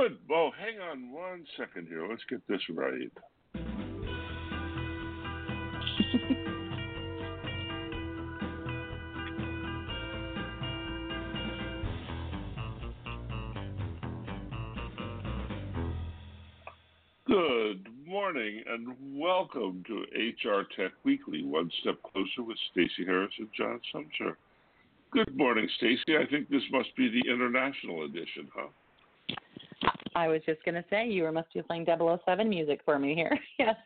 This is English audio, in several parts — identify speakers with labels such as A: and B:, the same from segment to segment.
A: Good. Well, hang on one second here. Let's get this right. Good morning and welcome to HR Tech Weekly, one step closer with Stacey Harris and John Sumser. Good morning, Stacey. I think this must be the international edition, huh?
B: I was just going to say you must be playing 007 music for me here. yes,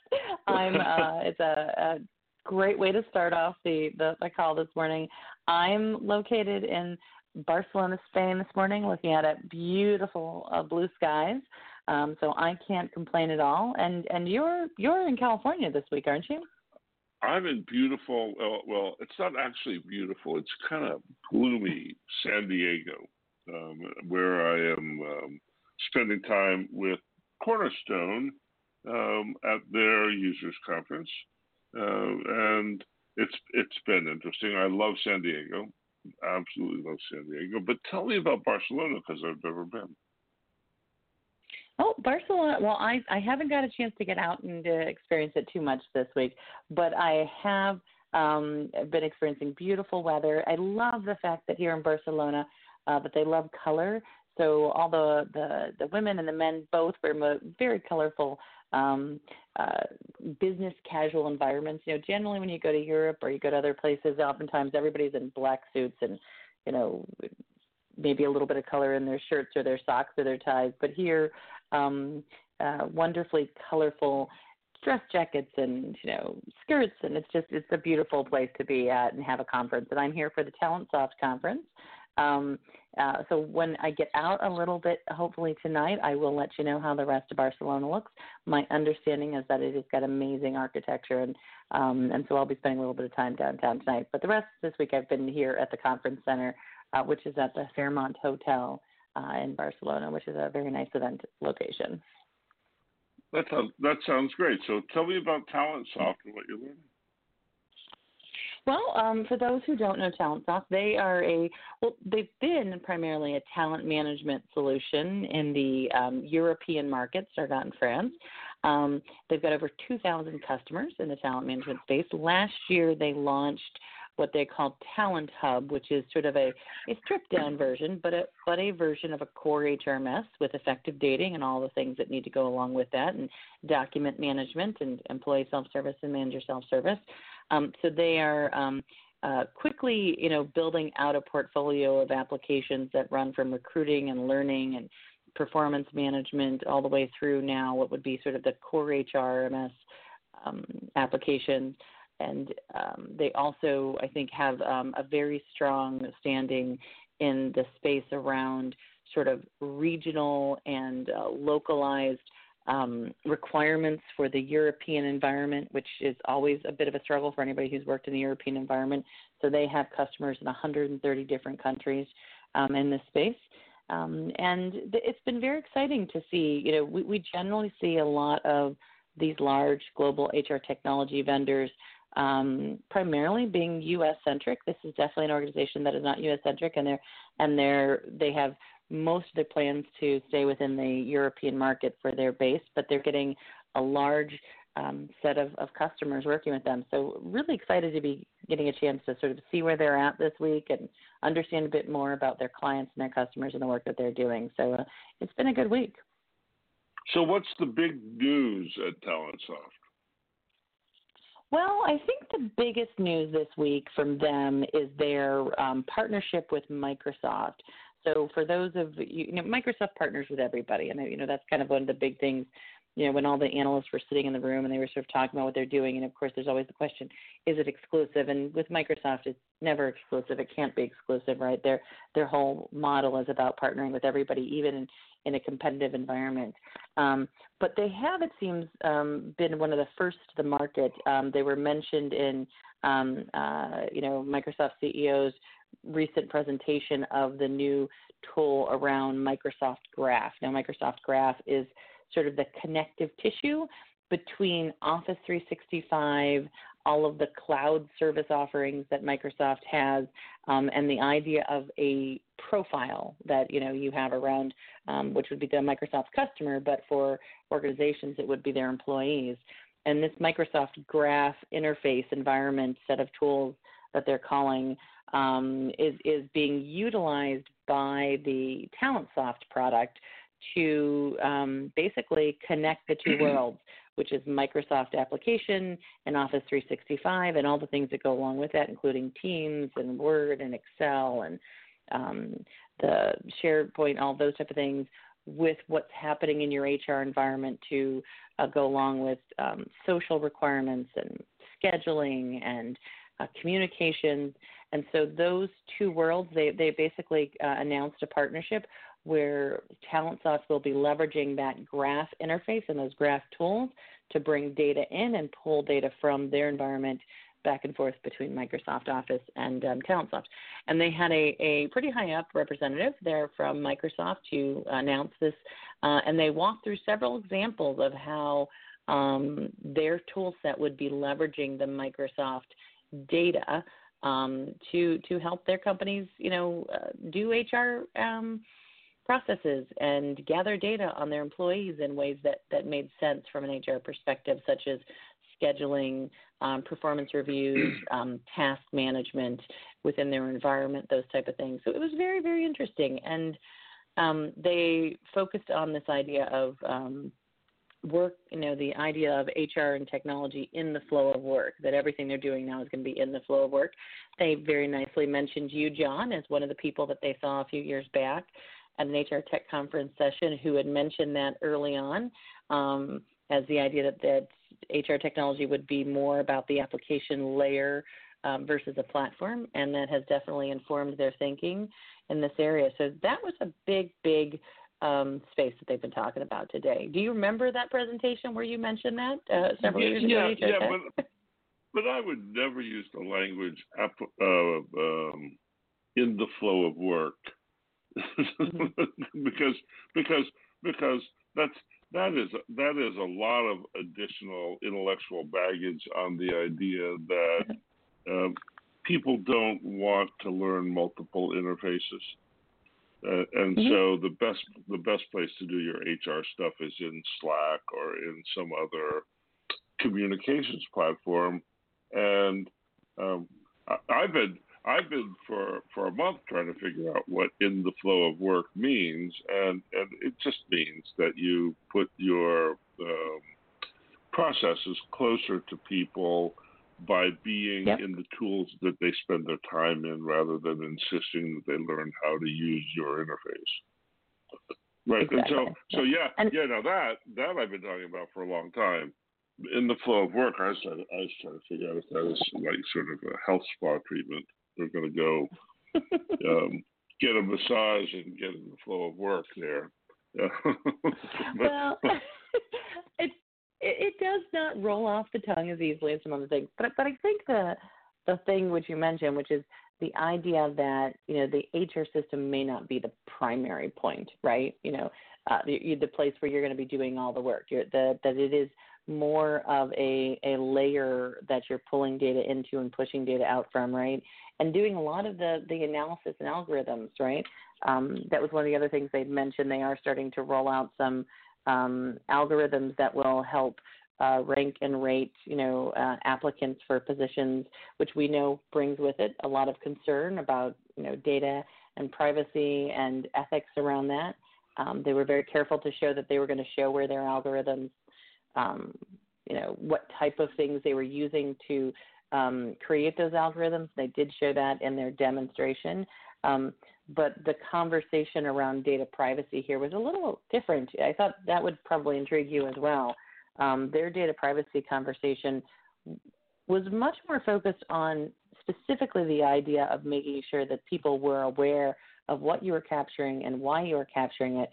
B: I'm. Uh, it's a, a great way to start off the, the the call this morning. I'm located in Barcelona, Spain this morning, looking at it beautiful uh, blue skies. Um, so I can't complain at all. And and you're you're in California this week, aren't you?
A: I'm in beautiful. Uh, well, it's not actually beautiful. It's kind of gloomy San Diego, um, where I am um, spending time with Cornerstone um, at their users conference, uh, and it's it's been interesting. I love San Diego, absolutely love San Diego. But tell me about Barcelona because I've never been.
B: Oh, Barcelona. Well, I I haven't got a chance to get out and uh, experience it too much this week, but I have um, been experiencing beautiful weather. I love the fact that here in Barcelona, uh, that they love color. So all the, the the women and the men both wear very colorful um, uh, business casual environments. You know, generally when you go to Europe or you go to other places, oftentimes everybody's in black suits and you know maybe a little bit of color in their shirts or their socks or their ties. But here, um, uh, wonderfully colorful dress jackets and you know skirts, and it's just it's a beautiful place to be at and have a conference. And I'm here for the TalentSoft conference. Um, uh, so when I get out a little bit, hopefully tonight, I will let you know how the rest of Barcelona looks. My understanding is that it has got amazing architecture, and um, and so I'll be spending a little bit of time downtown tonight. But the rest of this week, I've been here at the conference center, uh, which is at the Fairmont Hotel uh, in Barcelona, which is a very nice event location.
A: That sounds, that sounds great. So tell me about TalentSoft and what you're learning.
B: Well, um, for those who don't know TalentSoft, they are a well, they've been primarily a talent management solution in the um, European market, started out in France. Um, they've got over 2,000 customers in the talent management space. Last year, they launched what they call Talent Hub, which is sort of a, a stripped down version, but a but a version of a core HRMS with effective dating and all the things that need to go along with that, and document management and employee self service and manager self service. Um, so they are um, uh, quickly, you know, building out a portfolio of applications that run from recruiting and learning and performance management all the way through now what would be sort of the core HRMS um, applications and um, they also, I think, have um, a very strong standing in the space around sort of regional and uh, localized um, requirements for the European environment, which is always a bit of a struggle for anybody who's worked in the European environment. So they have customers in 130 different countries um, in this space. Um, and th- it's been very exciting to see. You know, we, we generally see a lot of these large global HR technology vendors um, primarily being U.S. centric. This is definitely an organization that is not U.S. centric, and they're and they're they have most of their plans to stay within the European market for their base, but they're getting a large um, set of, of customers working with them. So really excited to be getting a chance to sort of see where they're at this week and understand a bit more about their clients and their customers and the work that they're doing. So uh, it's been a good week.
A: So what's the big news at TalentSoft?
B: Well, I think the biggest news this week from them is their um, partnership with Microsoft. So, for those of you, you know, Microsoft partners with everybody, and you know that's kind of one of the big things. You know, when all the analysts were sitting in the room and they were sort of talking about what they're doing, and of course, there's always the question: Is it exclusive? And with Microsoft, it's never exclusive. It can't be exclusive, right? Their their whole model is about partnering with everybody, even in in a competitive environment. Um, but they have, it seems, um, been one of the first to the market. Um, they were mentioned in, um, uh, you know, Microsoft CEO's recent presentation of the new tool around Microsoft Graph. Now, Microsoft Graph is sort of the connective tissue between Office 365, all of the cloud service offerings that Microsoft has, um, and the idea of a profile that you know you have around, um, which would be the Microsoft customer, but for organizations it would be their employees. And this Microsoft Graph interface environment set of tools that they're calling um, is is being utilized by the TalentSoft product to um, basically connect the two worlds, which is Microsoft application and Office 365 and all the things that go along with that, including Teams and Word and Excel and um, the SharePoint, all those type of things, with what's happening in your HR environment to uh, go along with um, social requirements and scheduling and uh, communications. And so those two worlds, they, they basically uh, announced a partnership where TalentSoft will be leveraging that graph interface and those graph tools to bring data in and pull data from their environment back and forth between Microsoft Office and um, TalentSoft. And they had a, a pretty high up representative there from Microsoft to announce this, uh, and they walked through several examples of how um, their tool set would be leveraging the Microsoft data um, to to help their companies, you know, uh, do HR um, processes and gather data on their employees in ways that, that made sense from an HR perspective, such as scheduling, um, performance reviews, um, task management within their environment, those type of things. So it was very, very interesting. And um, they focused on this idea of um, work, you know, the idea of HR and technology in the flow of work, that everything they're doing now is going to be in the flow of work. They very nicely mentioned you, John, as one of the people that they saw a few years back at an HR Tech conference session who had mentioned that early on um, as the idea that, that HR technology would be more about the application layer um, versus a platform, and that has definitely informed their thinking in this area. So that was a big, big um, space that they've been talking about today. Do you remember that presentation where you mentioned that uh, several
A: yeah,
B: years
A: yeah,
B: ago?
A: Yeah, but, but I would never use the language uh, um, in the flow of work because because because that's that is that is a lot of additional intellectual baggage on the idea that uh, people don't want to learn multiple interfaces. Uh, and mm-hmm. so the best the best place to do your HR stuff is in Slack or in some other communications platform. And um, I, I've been I've been for for a month trying to figure out what in the flow of work means, and and it just means that you put your um, processes closer to people by being yep. in the tools that they spend their time in, rather than insisting that they learn how to use your interface. Right, exactly. and so so yeah, and, yeah. Now that that I've been talking about for a long time. In the flow of work, I was trying to, I was trying to figure out if that was like sort of a health spa treatment they're going to go um, get a massage and get in the flow of work there.
B: well, it it does not roll off the tongue as easily as some other things, but but I think the the thing which you mentioned, which is the idea that you know the HR system may not be the primary point, right? You know, uh, the, the place where you're going to be doing all the work. You're, the, that it is more of a, a layer that you're pulling data into and pushing data out from, right? And doing a lot of the, the analysis and algorithms, right? Um, that was one of the other things they mentioned. They are starting to roll out some um, algorithms that will help uh, rank and rate, you know, uh, applicants for positions, which we know brings with it a lot of concern about, you know, data and privacy and ethics around that. Um, they were very careful to show that they were going to show where their algorithms um, you know, what type of things they were using to um, create those algorithms. They did show that in their demonstration. But the conversation around data privacy here was a little different. I thought that would probably intrigue you as well. Um, their data privacy conversation was much more focused on specifically the idea of making sure that people were aware of what you were capturing and why you were capturing it,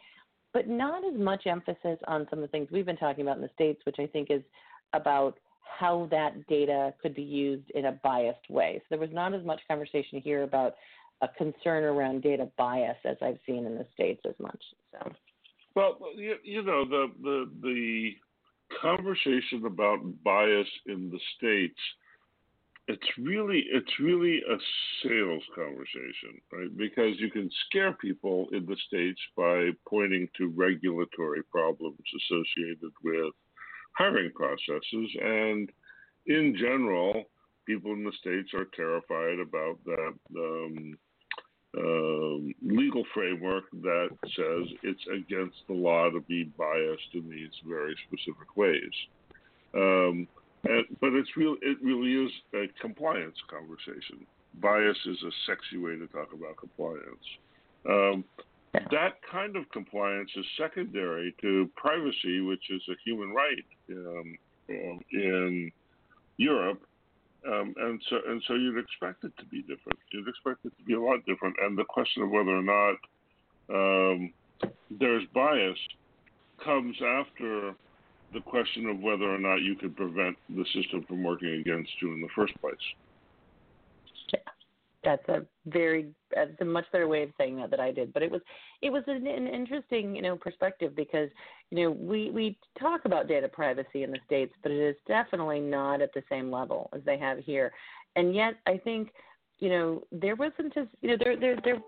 B: but not as much emphasis on some of the things we've been talking about in the States, which I think is about how that data could be used in a biased way. So there was not as much conversation here about a concern around data bias as I've seen in the States as much. So.
A: Well, you, you know, the, the, the conversation about bias in the States it's really it's really a sales conversation, right? Because you can scare people in the states by pointing to regulatory problems associated with hiring processes, and in general, people in the states are terrified about that um, uh, legal framework that says it's against the law to be biased in these very specific ways. Um, and, but it's real. It really is a compliance conversation. Bias is a sexy way to talk about compliance. Um, that kind of compliance is secondary to privacy, which is a human right um, um, in Europe, um, and so and so you'd expect it to be different. You'd expect it to be a lot different. And the question of whether or not um, there's bias comes after the question of whether or not you could prevent the system from working against you in the first place.
B: That's a very that's a much better way of saying that than I did. But it was it was an, an interesting you know perspective because you know we we talk about data privacy in the states, but it is definitely not at the same level as they have here. And yet, I think you know there wasn't just you know there there there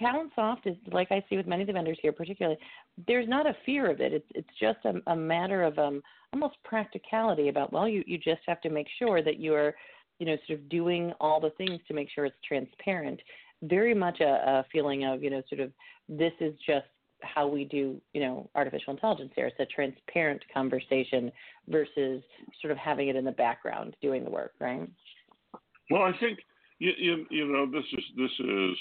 B: TalentSoft is like I see with many of the vendors here, particularly. There's not a fear of it. It's it's just a, a matter of um, almost practicality about well, you you just have to make sure that you're, you know, sort of doing all the things to make sure it's transparent. Very much a, a feeling of you know sort of this is just how we do you know artificial intelligence here. It's a transparent conversation versus sort of having it in the background doing the work, right?
A: Well, I think you, you, you know this is this is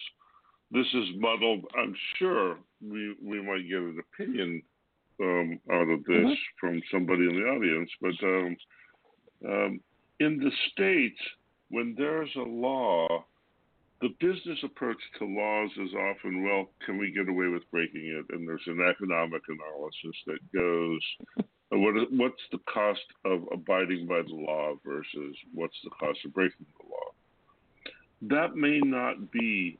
A: this is muddled. I'm sure we we might get an opinion um, out of this mm-hmm. from somebody in the audience, but um, um, in the states, when there's a law, the business approach to laws is often, well, can we get away with breaking it? And there's an economic analysis that goes, what is, what's the cost of abiding by the law versus what's the cost of breaking the law? That may not be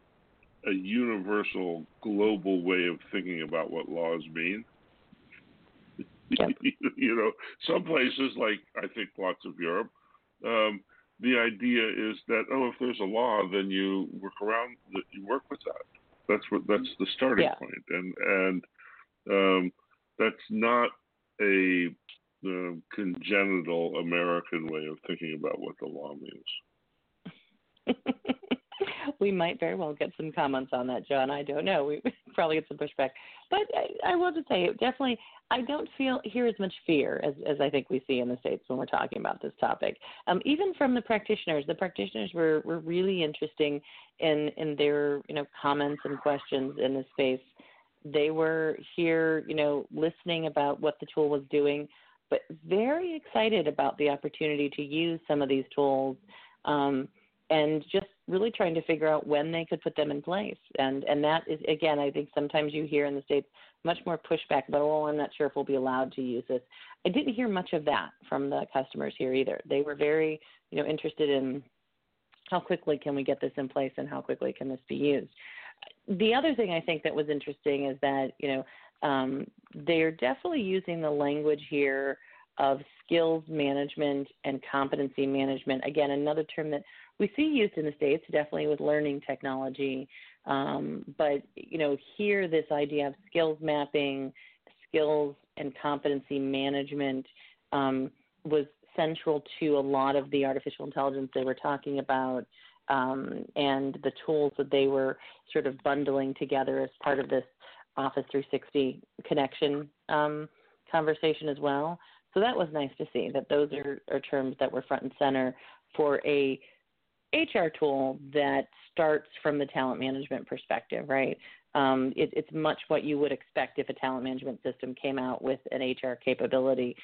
A: a universal global way of thinking about what laws mean.
B: Yep.
A: you know, some places like I think lots of Europe, um, the idea is that oh, if there's a law, then you work around, that. you work with that. That's what that's the starting
B: yeah.
A: point. and and um, that's not a uh, congenital American way of thinking about what the law means.
B: we might very well get some comments on that, John. I don't know. We probably get some pushback, but I, I will just say, definitely, I don't feel hear as much fear as as I think we see in the states when we're talking about this topic. Um, even from the practitioners, the practitioners were were really interesting in in their you know comments and questions in the space. They were here, you know, listening about what the tool was doing, but very excited about the opportunity to use some of these tools. Um, and just really trying to figure out when they could put them in place. And and that is again, I think sometimes you hear in the states much more pushback about, oh, I'm not sure if we'll be allowed to use this. I didn't hear much of that from the customers here either. They were very, you know, interested in how quickly can we get this in place and how quickly can this be used. The other thing I think that was interesting is that, you know, um, they're definitely using the language here of skills management and competency management. Again, another term that we see used in the states definitely with learning technology um, but you know here this idea of skills mapping skills and competency management um, was central to a lot of the artificial intelligence they were talking about um, and the tools that they were sort of bundling together as part of this office 360 connection um, conversation as well. So that was nice to see that those are, are terms that were front and center for a HR tool that starts from the talent management perspective, right? Um, it, it's much what you would expect if a talent management system came out with an HR capability.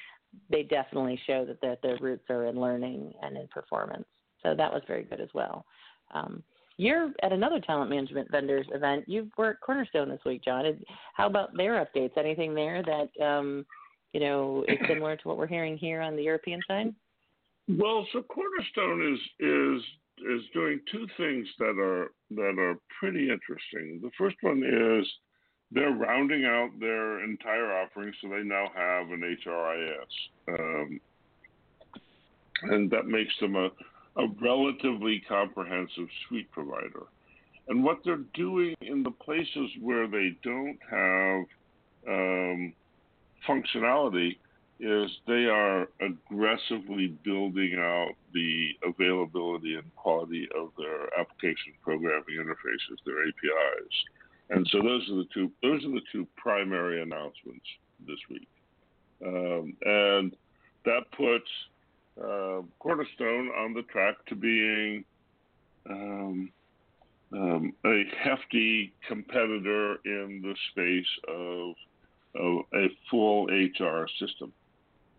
B: They definitely show that the, their roots are in learning and in performance. So that was very good as well. Um, you're at another talent management vendors event. You were at Cornerstone this week, John. How about their updates? Anything there that um, you know is similar to what we're hearing here on the European side?
A: Well, so Cornerstone is is is doing two things that are that are pretty interesting. The first one is they're rounding out their entire offering, so they now have an HRIS, um, and that makes them a a relatively comprehensive suite provider. And what they're doing in the places where they don't have um, functionality is they are aggressively building out the availability and quality of their application programming interfaces, their APIs. And so those are the two those are the two primary announcements this week. Um, and that puts uh, Cornerstone on the track to being um, um, a hefty competitor in the space of, of a full HR system.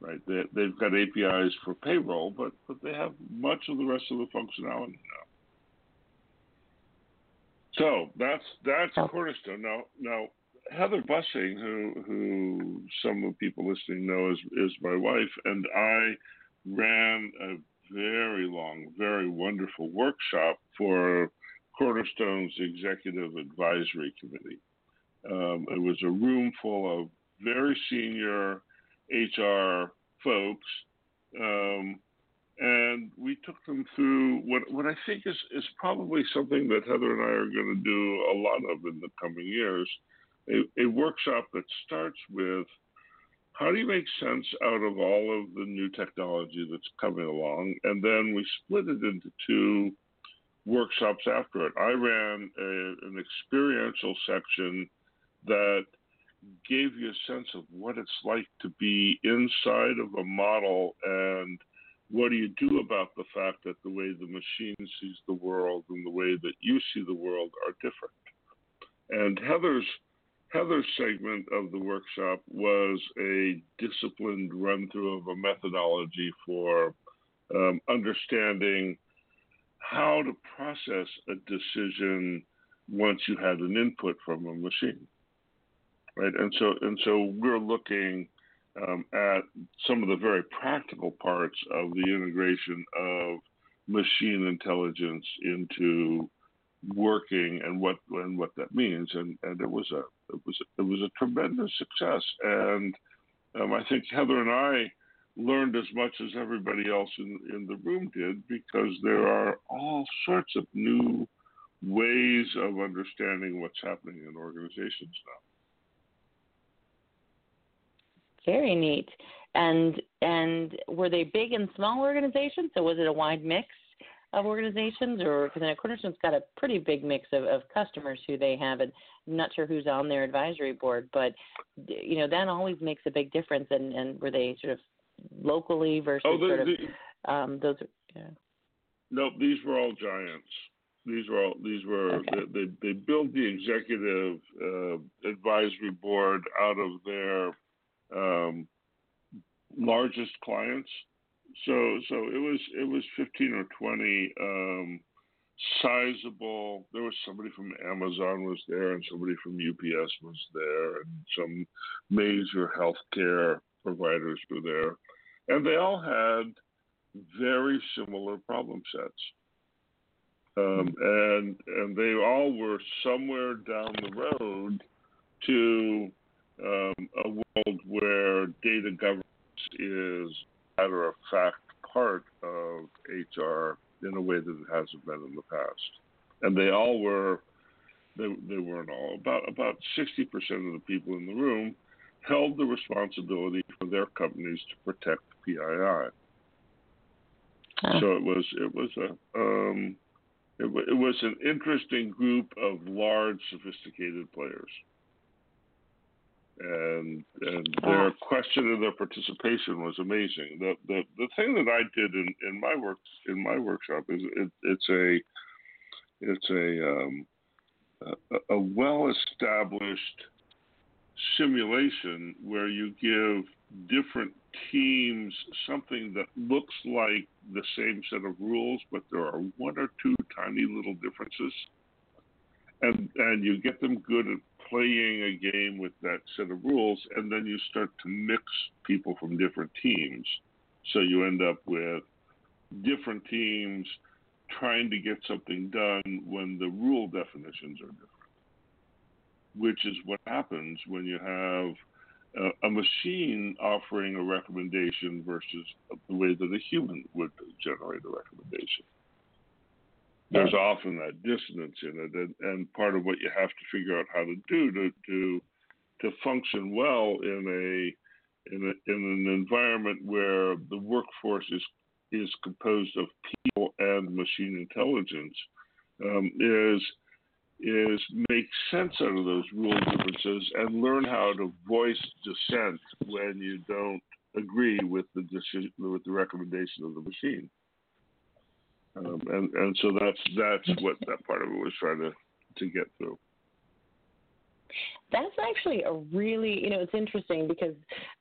A: Right, they, they've got APIs for payroll, but but they have much of the rest of the functionality now. So that's that's oh. Cornerstone. Now now Heather Bussing, who who some of the people listening know is is my wife, and I ran a very long, very wonderful workshop for Cornerstone's executive advisory committee. Um, it was a room full of very senior HR folks, um, and we took them through what what I think is is probably something that Heather and I are going to do a lot of in the coming years. A, a workshop that starts with how do you make sense out of all of the new technology that's coming along, and then we split it into two workshops after it. I ran a, an experiential section that gave you a sense of what it's like to be inside of a model and what do you do about the fact that the way the machine sees the world and the way that you see the world are different. And Heather's Heather's segment of the workshop was a disciplined run through of a methodology for um, understanding how to process a decision once you had an input from a machine right? And so and so we're looking um, at some of the very practical parts of the integration of machine intelligence into working and what and what that means. And and it was a it was it was a tremendous success. And um, I think Heather and I learned as much as everybody else in, in the room did because there are all sorts of new ways of understanding what's happening in organizations now.
B: Very neat. And and were they big and small organizations? So was it a wide mix of organizations, or because I know Cornerstone's got a pretty big mix of, of customers who they have, and I'm not sure who's on their advisory board, but you know that always makes a big difference. And and were they sort of locally versus oh, the, sort of the, um, those? Yeah.
A: No, these were all giants. These were all these were okay. they, they they built the executive uh, advisory board out of their um, largest clients. So so it was it was 15 or 20 um, sizable. There was somebody from Amazon was there, and somebody from UPS was there, and some major healthcare providers were there, and they all had very similar problem sets. Um, and and they all were somewhere down the road to um, a world where data governance is matter of fact part of HR in a way that it hasn't been in the past. And they all were, they, they weren't all, about, about 60% of the people in the room held the responsibility for their companies to protect PII. So it was, it was a, um, it, it was an interesting group of large, sophisticated players and and their question and their participation was amazing. The the the thing that I did in, in my work in my workshop is it, it's a it's a um, a, a well established simulation where you give different teams something that looks like the same set of rules, but there are one or two tiny little differences, and and you get them good at playing a game with that set of rules, and then you start to mix people from different teams. So you end up with different teams trying to get something done when the rule definitions are different, which is what happens when you have a machine offering a recommendation versus the way that a human would generate a recommendation. There's yeah. often that dissonance in it, and, and part of what you have to figure out how to do to to to function well in a in, a, in an environment where the workforce is is composed of people and machine intelligence um, is is make sense out of those rule differences and learn how to voice dissent when you don't agree with the decision with the recommendation of the machine. Um, and and so that's that's what that part of it was trying to to get through.
B: That's actually a really you know it's interesting because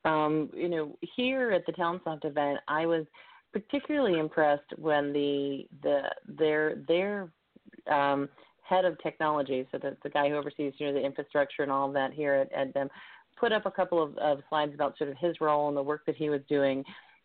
B: um, you know here at the TalentSoft event I was particularly impressed when the the their their um, head of technology, so the, the guy who oversees you know the infrastructure and all of that here at, at them, put up a couple of, of slides about sort of his role and the work that he was doing.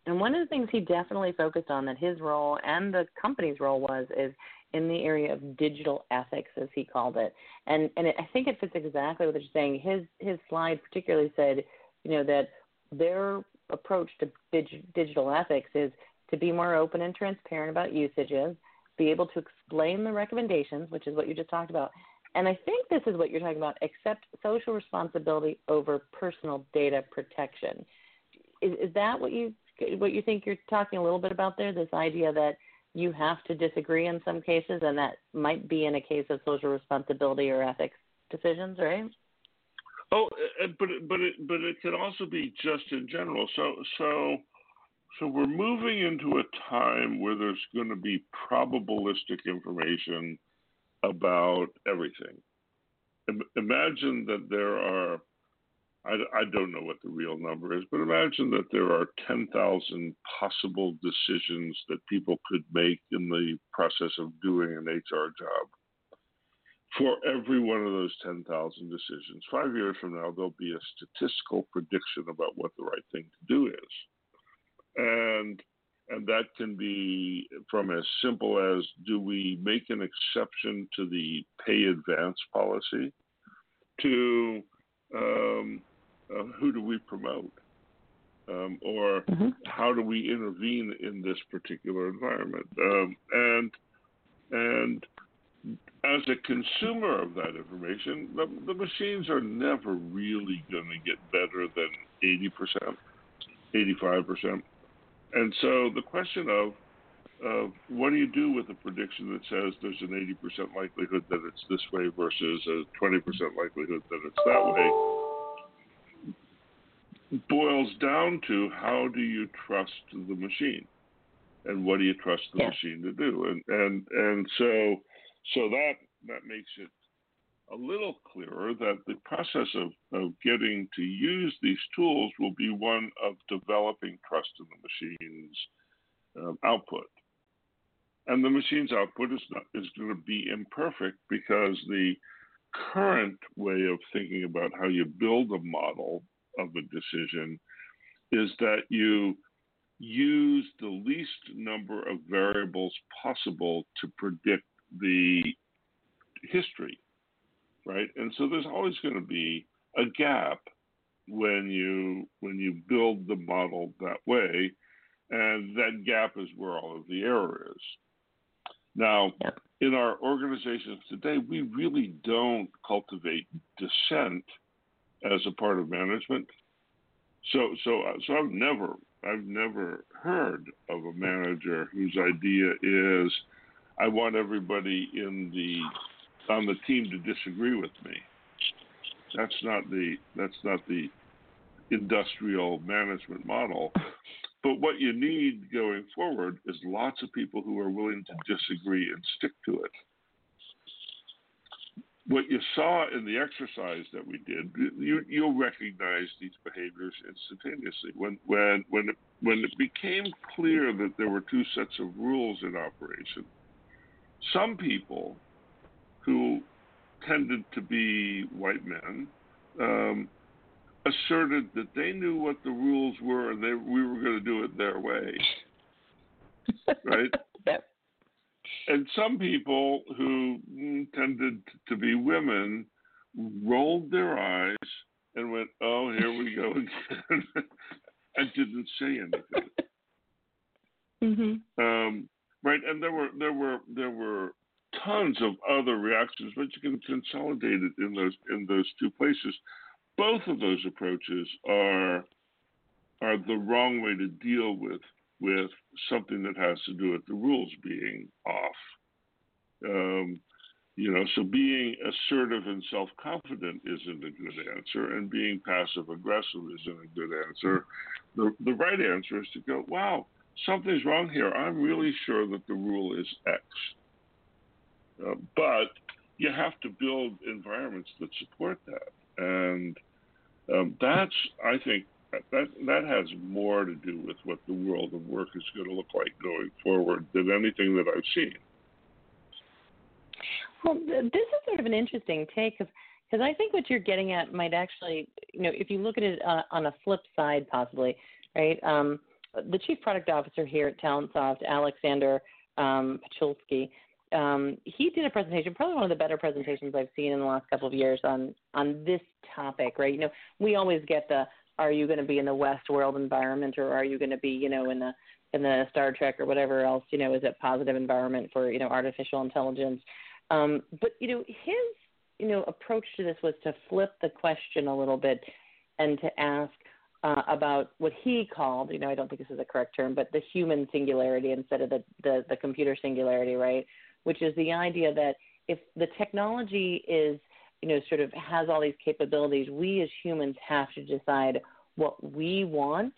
B: And one of the things he definitely focused on that his role and the company's role was is in the area of digital ethics, as he called it. And and it, I think it fits exactly what you're saying. His his slide particularly said, you know, that their approach to dig, digital ethics is to be more open and transparent about usages, be able to explain the recommendations, which is what you just talked about. And I think this is what you're talking about, accept social responsibility over personal data protection. Is, is that what you what you think you're talking a little bit about there? This idea that you have to disagree in some cases, and that might be in a case of social responsibility or ethics decisions, right?
A: Oh, uh, uh, but but it but it can also be just in general. So so so we're moving into a time where there's going to be probabilistic information about everything. Imagine that there are, I, I don't know what the real number is, but imagine that there are 10,000 possible decisions that people could make in the process of doing an HR job. For every one of those 10,000 decisions, five years from now, there'll be a statistical prediction about what the right thing to do is and and that can be from as simple as do we make an exception to the pay advance policy to um, uh, who do we promote um, or mm-hmm. how do we intervene in this particular environment um, and and as a consumer of that information the, the machines are never really going to get better than 80% 85% and so the question of of what do you do with a prediction that says there's an 80% likelihood that it's this way versus a 20% likelihood that it's that way boils down to how do you trust the machine and what do you trust the yeah. machine to do and and and so so that that makes it a little clearer that the process of, of getting to use these tools will be one of developing trust in the machine's um, output. And the machine's output is, not, is going to be imperfect because the current way of thinking about how you build a model of a decision is that you use the least number of variables possible to predict the history right? And so there's always going to be a gap when you when you build the model that way, and that gap is where all of the error is. Now, in our organizations today, we really don't cultivate dissent as a part of management. So, so, so I've never, I've never heard of a manager whose idea is, I want everybody in the on the team to disagree with me. That's not the that's not the industrial management model. But what you need going forward is lots of people who are willing to disagree and stick to it. What you saw in the exercise that we did, you, you'll recognize these behaviors instantaneously. When when when it, when it became clear that there were two sets of rules in operation, some people who tended to be white men, um, asserted that they knew what the rules were and they, we were going to do it their way. right? And some people who tended to be women rolled their eyes and went, "Oh, here we go again," and didn't say anything.
B: Mm-hmm.
A: Um, right, and there were there were there were tons of other reactions, but you can consolidate it in those in those two places. Both of those approaches are are the wrong way to deal with with something that has to do with the rules being off. Um, you know, so being assertive and self confident isn't a good answer, and being passive aggressive isn't a good answer. The, the right answer is to go, wow, something's wrong here. I'm really sure that the rule is X. Uh, but you have to build environments that support that. And um, that's, I think, that that has more to do with what the world of work is going to look like going forward than anything that I've seen.
B: Well, this is sort of an interesting take because I think what you're getting at might actually, you know, if you look at it uh, on a flip side, possibly, right? Um, the chief product officer here at TalentSoft, Alexander um, Pachulski, um, he did a presentation, probably one of the better presentations I've seen in the last couple of years on on this topic, right? You know, we always get the are you going to be in the Westworld environment or are you going to be, you know, in the in the Star Trek or whatever else, you know, is it positive environment for, you know, artificial intelligence? Um, but you know, his you know approach to this was to flip the question a little bit and to ask uh, about what he called, you know, I don't think this is a correct term, but the human singularity instead of the, the, the computer singularity, right? Which is the idea that if the technology is, you know, sort of has all these capabilities, we as humans have to decide what we want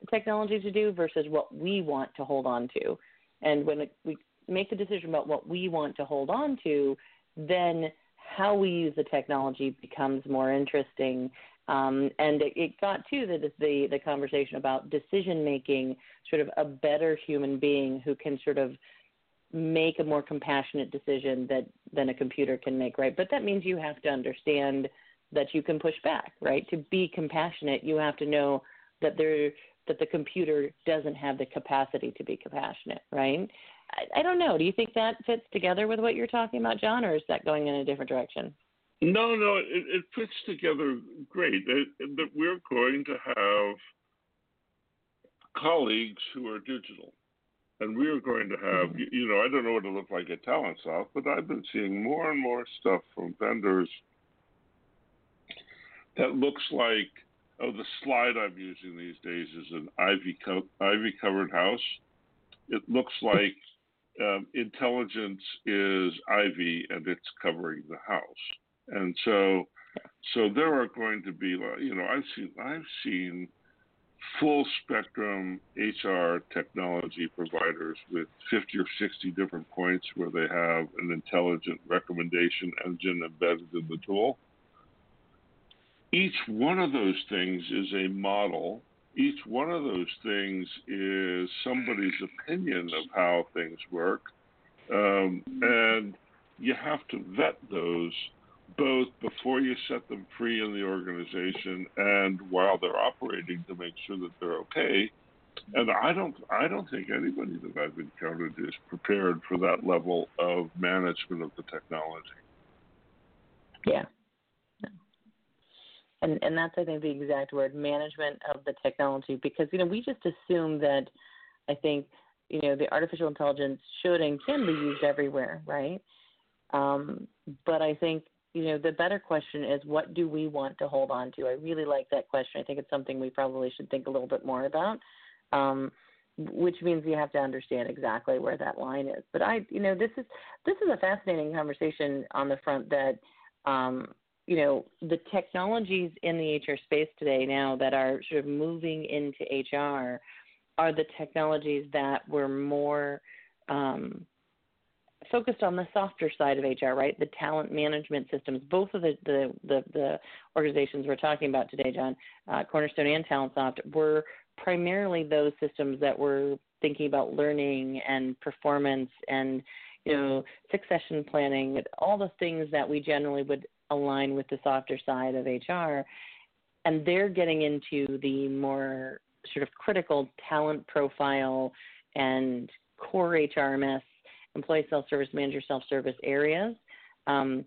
B: the technology to do versus what we want to hold on to. And when we make the decision about what we want to hold on to, then how we use the technology becomes more interesting. Um, and it, it, got to the, the, the conversation about decision making, sort of a better human being who can sort of make a more compassionate decision that than a computer can make, right? But that means you have to understand that you can push back, right? To be compassionate, you have to know that there that the computer doesn't have the capacity to be compassionate, right? I, I don't know. Do you think that fits together with what you're talking about, John, or is that going in a different direction?
A: No, no, it, it fits together great. That we're going to have colleagues who are digital. And we are going to have, mm-hmm. you know, I don't know what it looked like at TalentSoft, but I've been seeing more and more stuff from vendors that looks like, oh, the slide I'm using these days is an ivy co- ivy covered house. It looks like um, intelligence is ivy and it's covering the house. And so, so there are going to be, you know, I've seen, I've seen full spectrum HR technology providers with 50 or 60 different points where they have an intelligent recommendation engine embedded in the tool. Each one of those things is a model each one of those things is somebody's opinion of how things work. Um, and you have to vet those both before you set them free in the organization and while they're operating to make sure that they're okay. And I don't, I don't think anybody that I've encountered is prepared for that level of management of the technology.
B: Yeah, and and that's I think the exact word management of the technology because you know we just assume that I think you know the artificial intelligence should and can be used everywhere, right? Um, but I think you know the better question is what do we want to hold on to? I really like that question. I think it's something we probably should think a little bit more about. Um, which means you have to understand exactly where that line is. But I, you know, this is this is a fascinating conversation on the front that um, you know, the technologies in the HR space today now that are sort of moving into HR are the technologies that were more um, focused on the softer side of HR, right? The talent management systems. Both of the the, the, the organizations we're talking about today, John, uh, Cornerstone and TalentSoft, were primarily those systems that were thinking about learning and performance and you know succession planning, all the things that we generally would align with the softer side of HR. And they're getting into the more sort of critical talent profile and core HRMS, employee self service, manager self service areas. Um,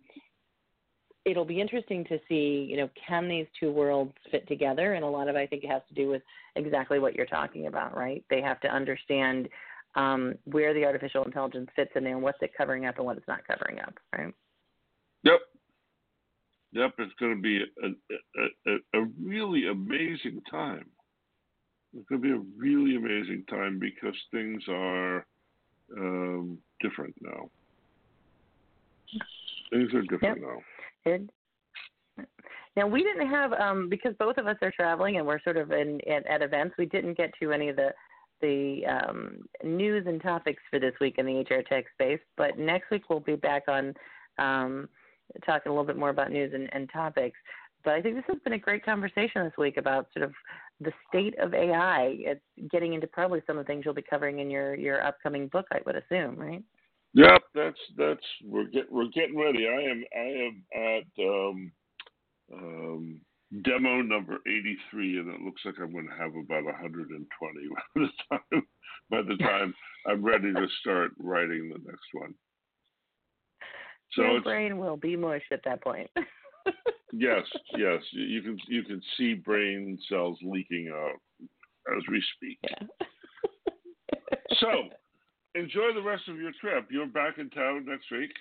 B: it'll be interesting to see, you know, can these two worlds fit together? And a lot of I think it has to do with exactly what you're talking about, right? They have to understand um, where the artificial intelligence fits in there and what's it covering up and what it's not covering up, right?
A: Yep. Yep, it's going to be a, a, a, a really amazing time. It's going to be a really amazing time because things are um, different now. Things are different yep. now.
B: Now we didn't have um, because both of us are traveling and we're sort of in, at, at events. We didn't get to any of the the um, news and topics for this week in the HR tech space. But next week we'll be back on um, talking a little bit more about news and, and topics. But I think this has been a great conversation this week about sort of the state of AI. It's getting into probably some of the things you'll be covering in your your upcoming book, I would assume, right?
A: Yep, that's that's we're get we're getting ready. I am I am at um, um, demo number 83, and it looks like I'm going to have about 120 by the time by the time I'm ready to start writing the next one.
B: So your brain will be mush at that point.
A: yes, yes, you can you can see brain cells leaking out as we speak.
B: Yeah.
A: so, enjoy the rest of your trip. You're back in town next week.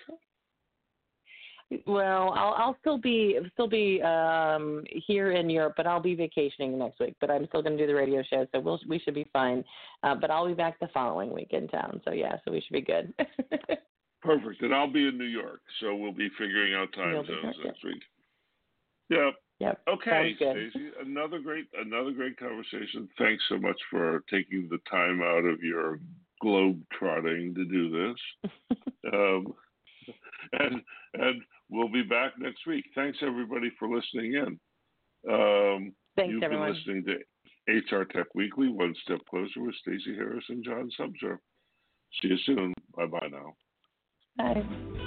B: Well, I'll I'll still be still be um here in Europe, but I'll be vacationing next week. But I'm still going to do the radio show, so we'll we should be fine. Uh, but I'll be back the following week in town. So yeah, so we should be good.
A: Perfect, and I'll be in New York, so we'll be figuring out time zones next week. Yep.
B: Yep.
A: Okay, Stacey. Another great another great conversation. Thanks so much for taking the time out of your globe trotting to do this. um, and and we'll be back next week. Thanks everybody for listening in. Um,
B: Thanks
A: you've
B: everyone.
A: been listening to HR Tech Weekly, One Step Closer with Stacey Harris and John Sumser. See you soon. Bye bye now.
B: Bye.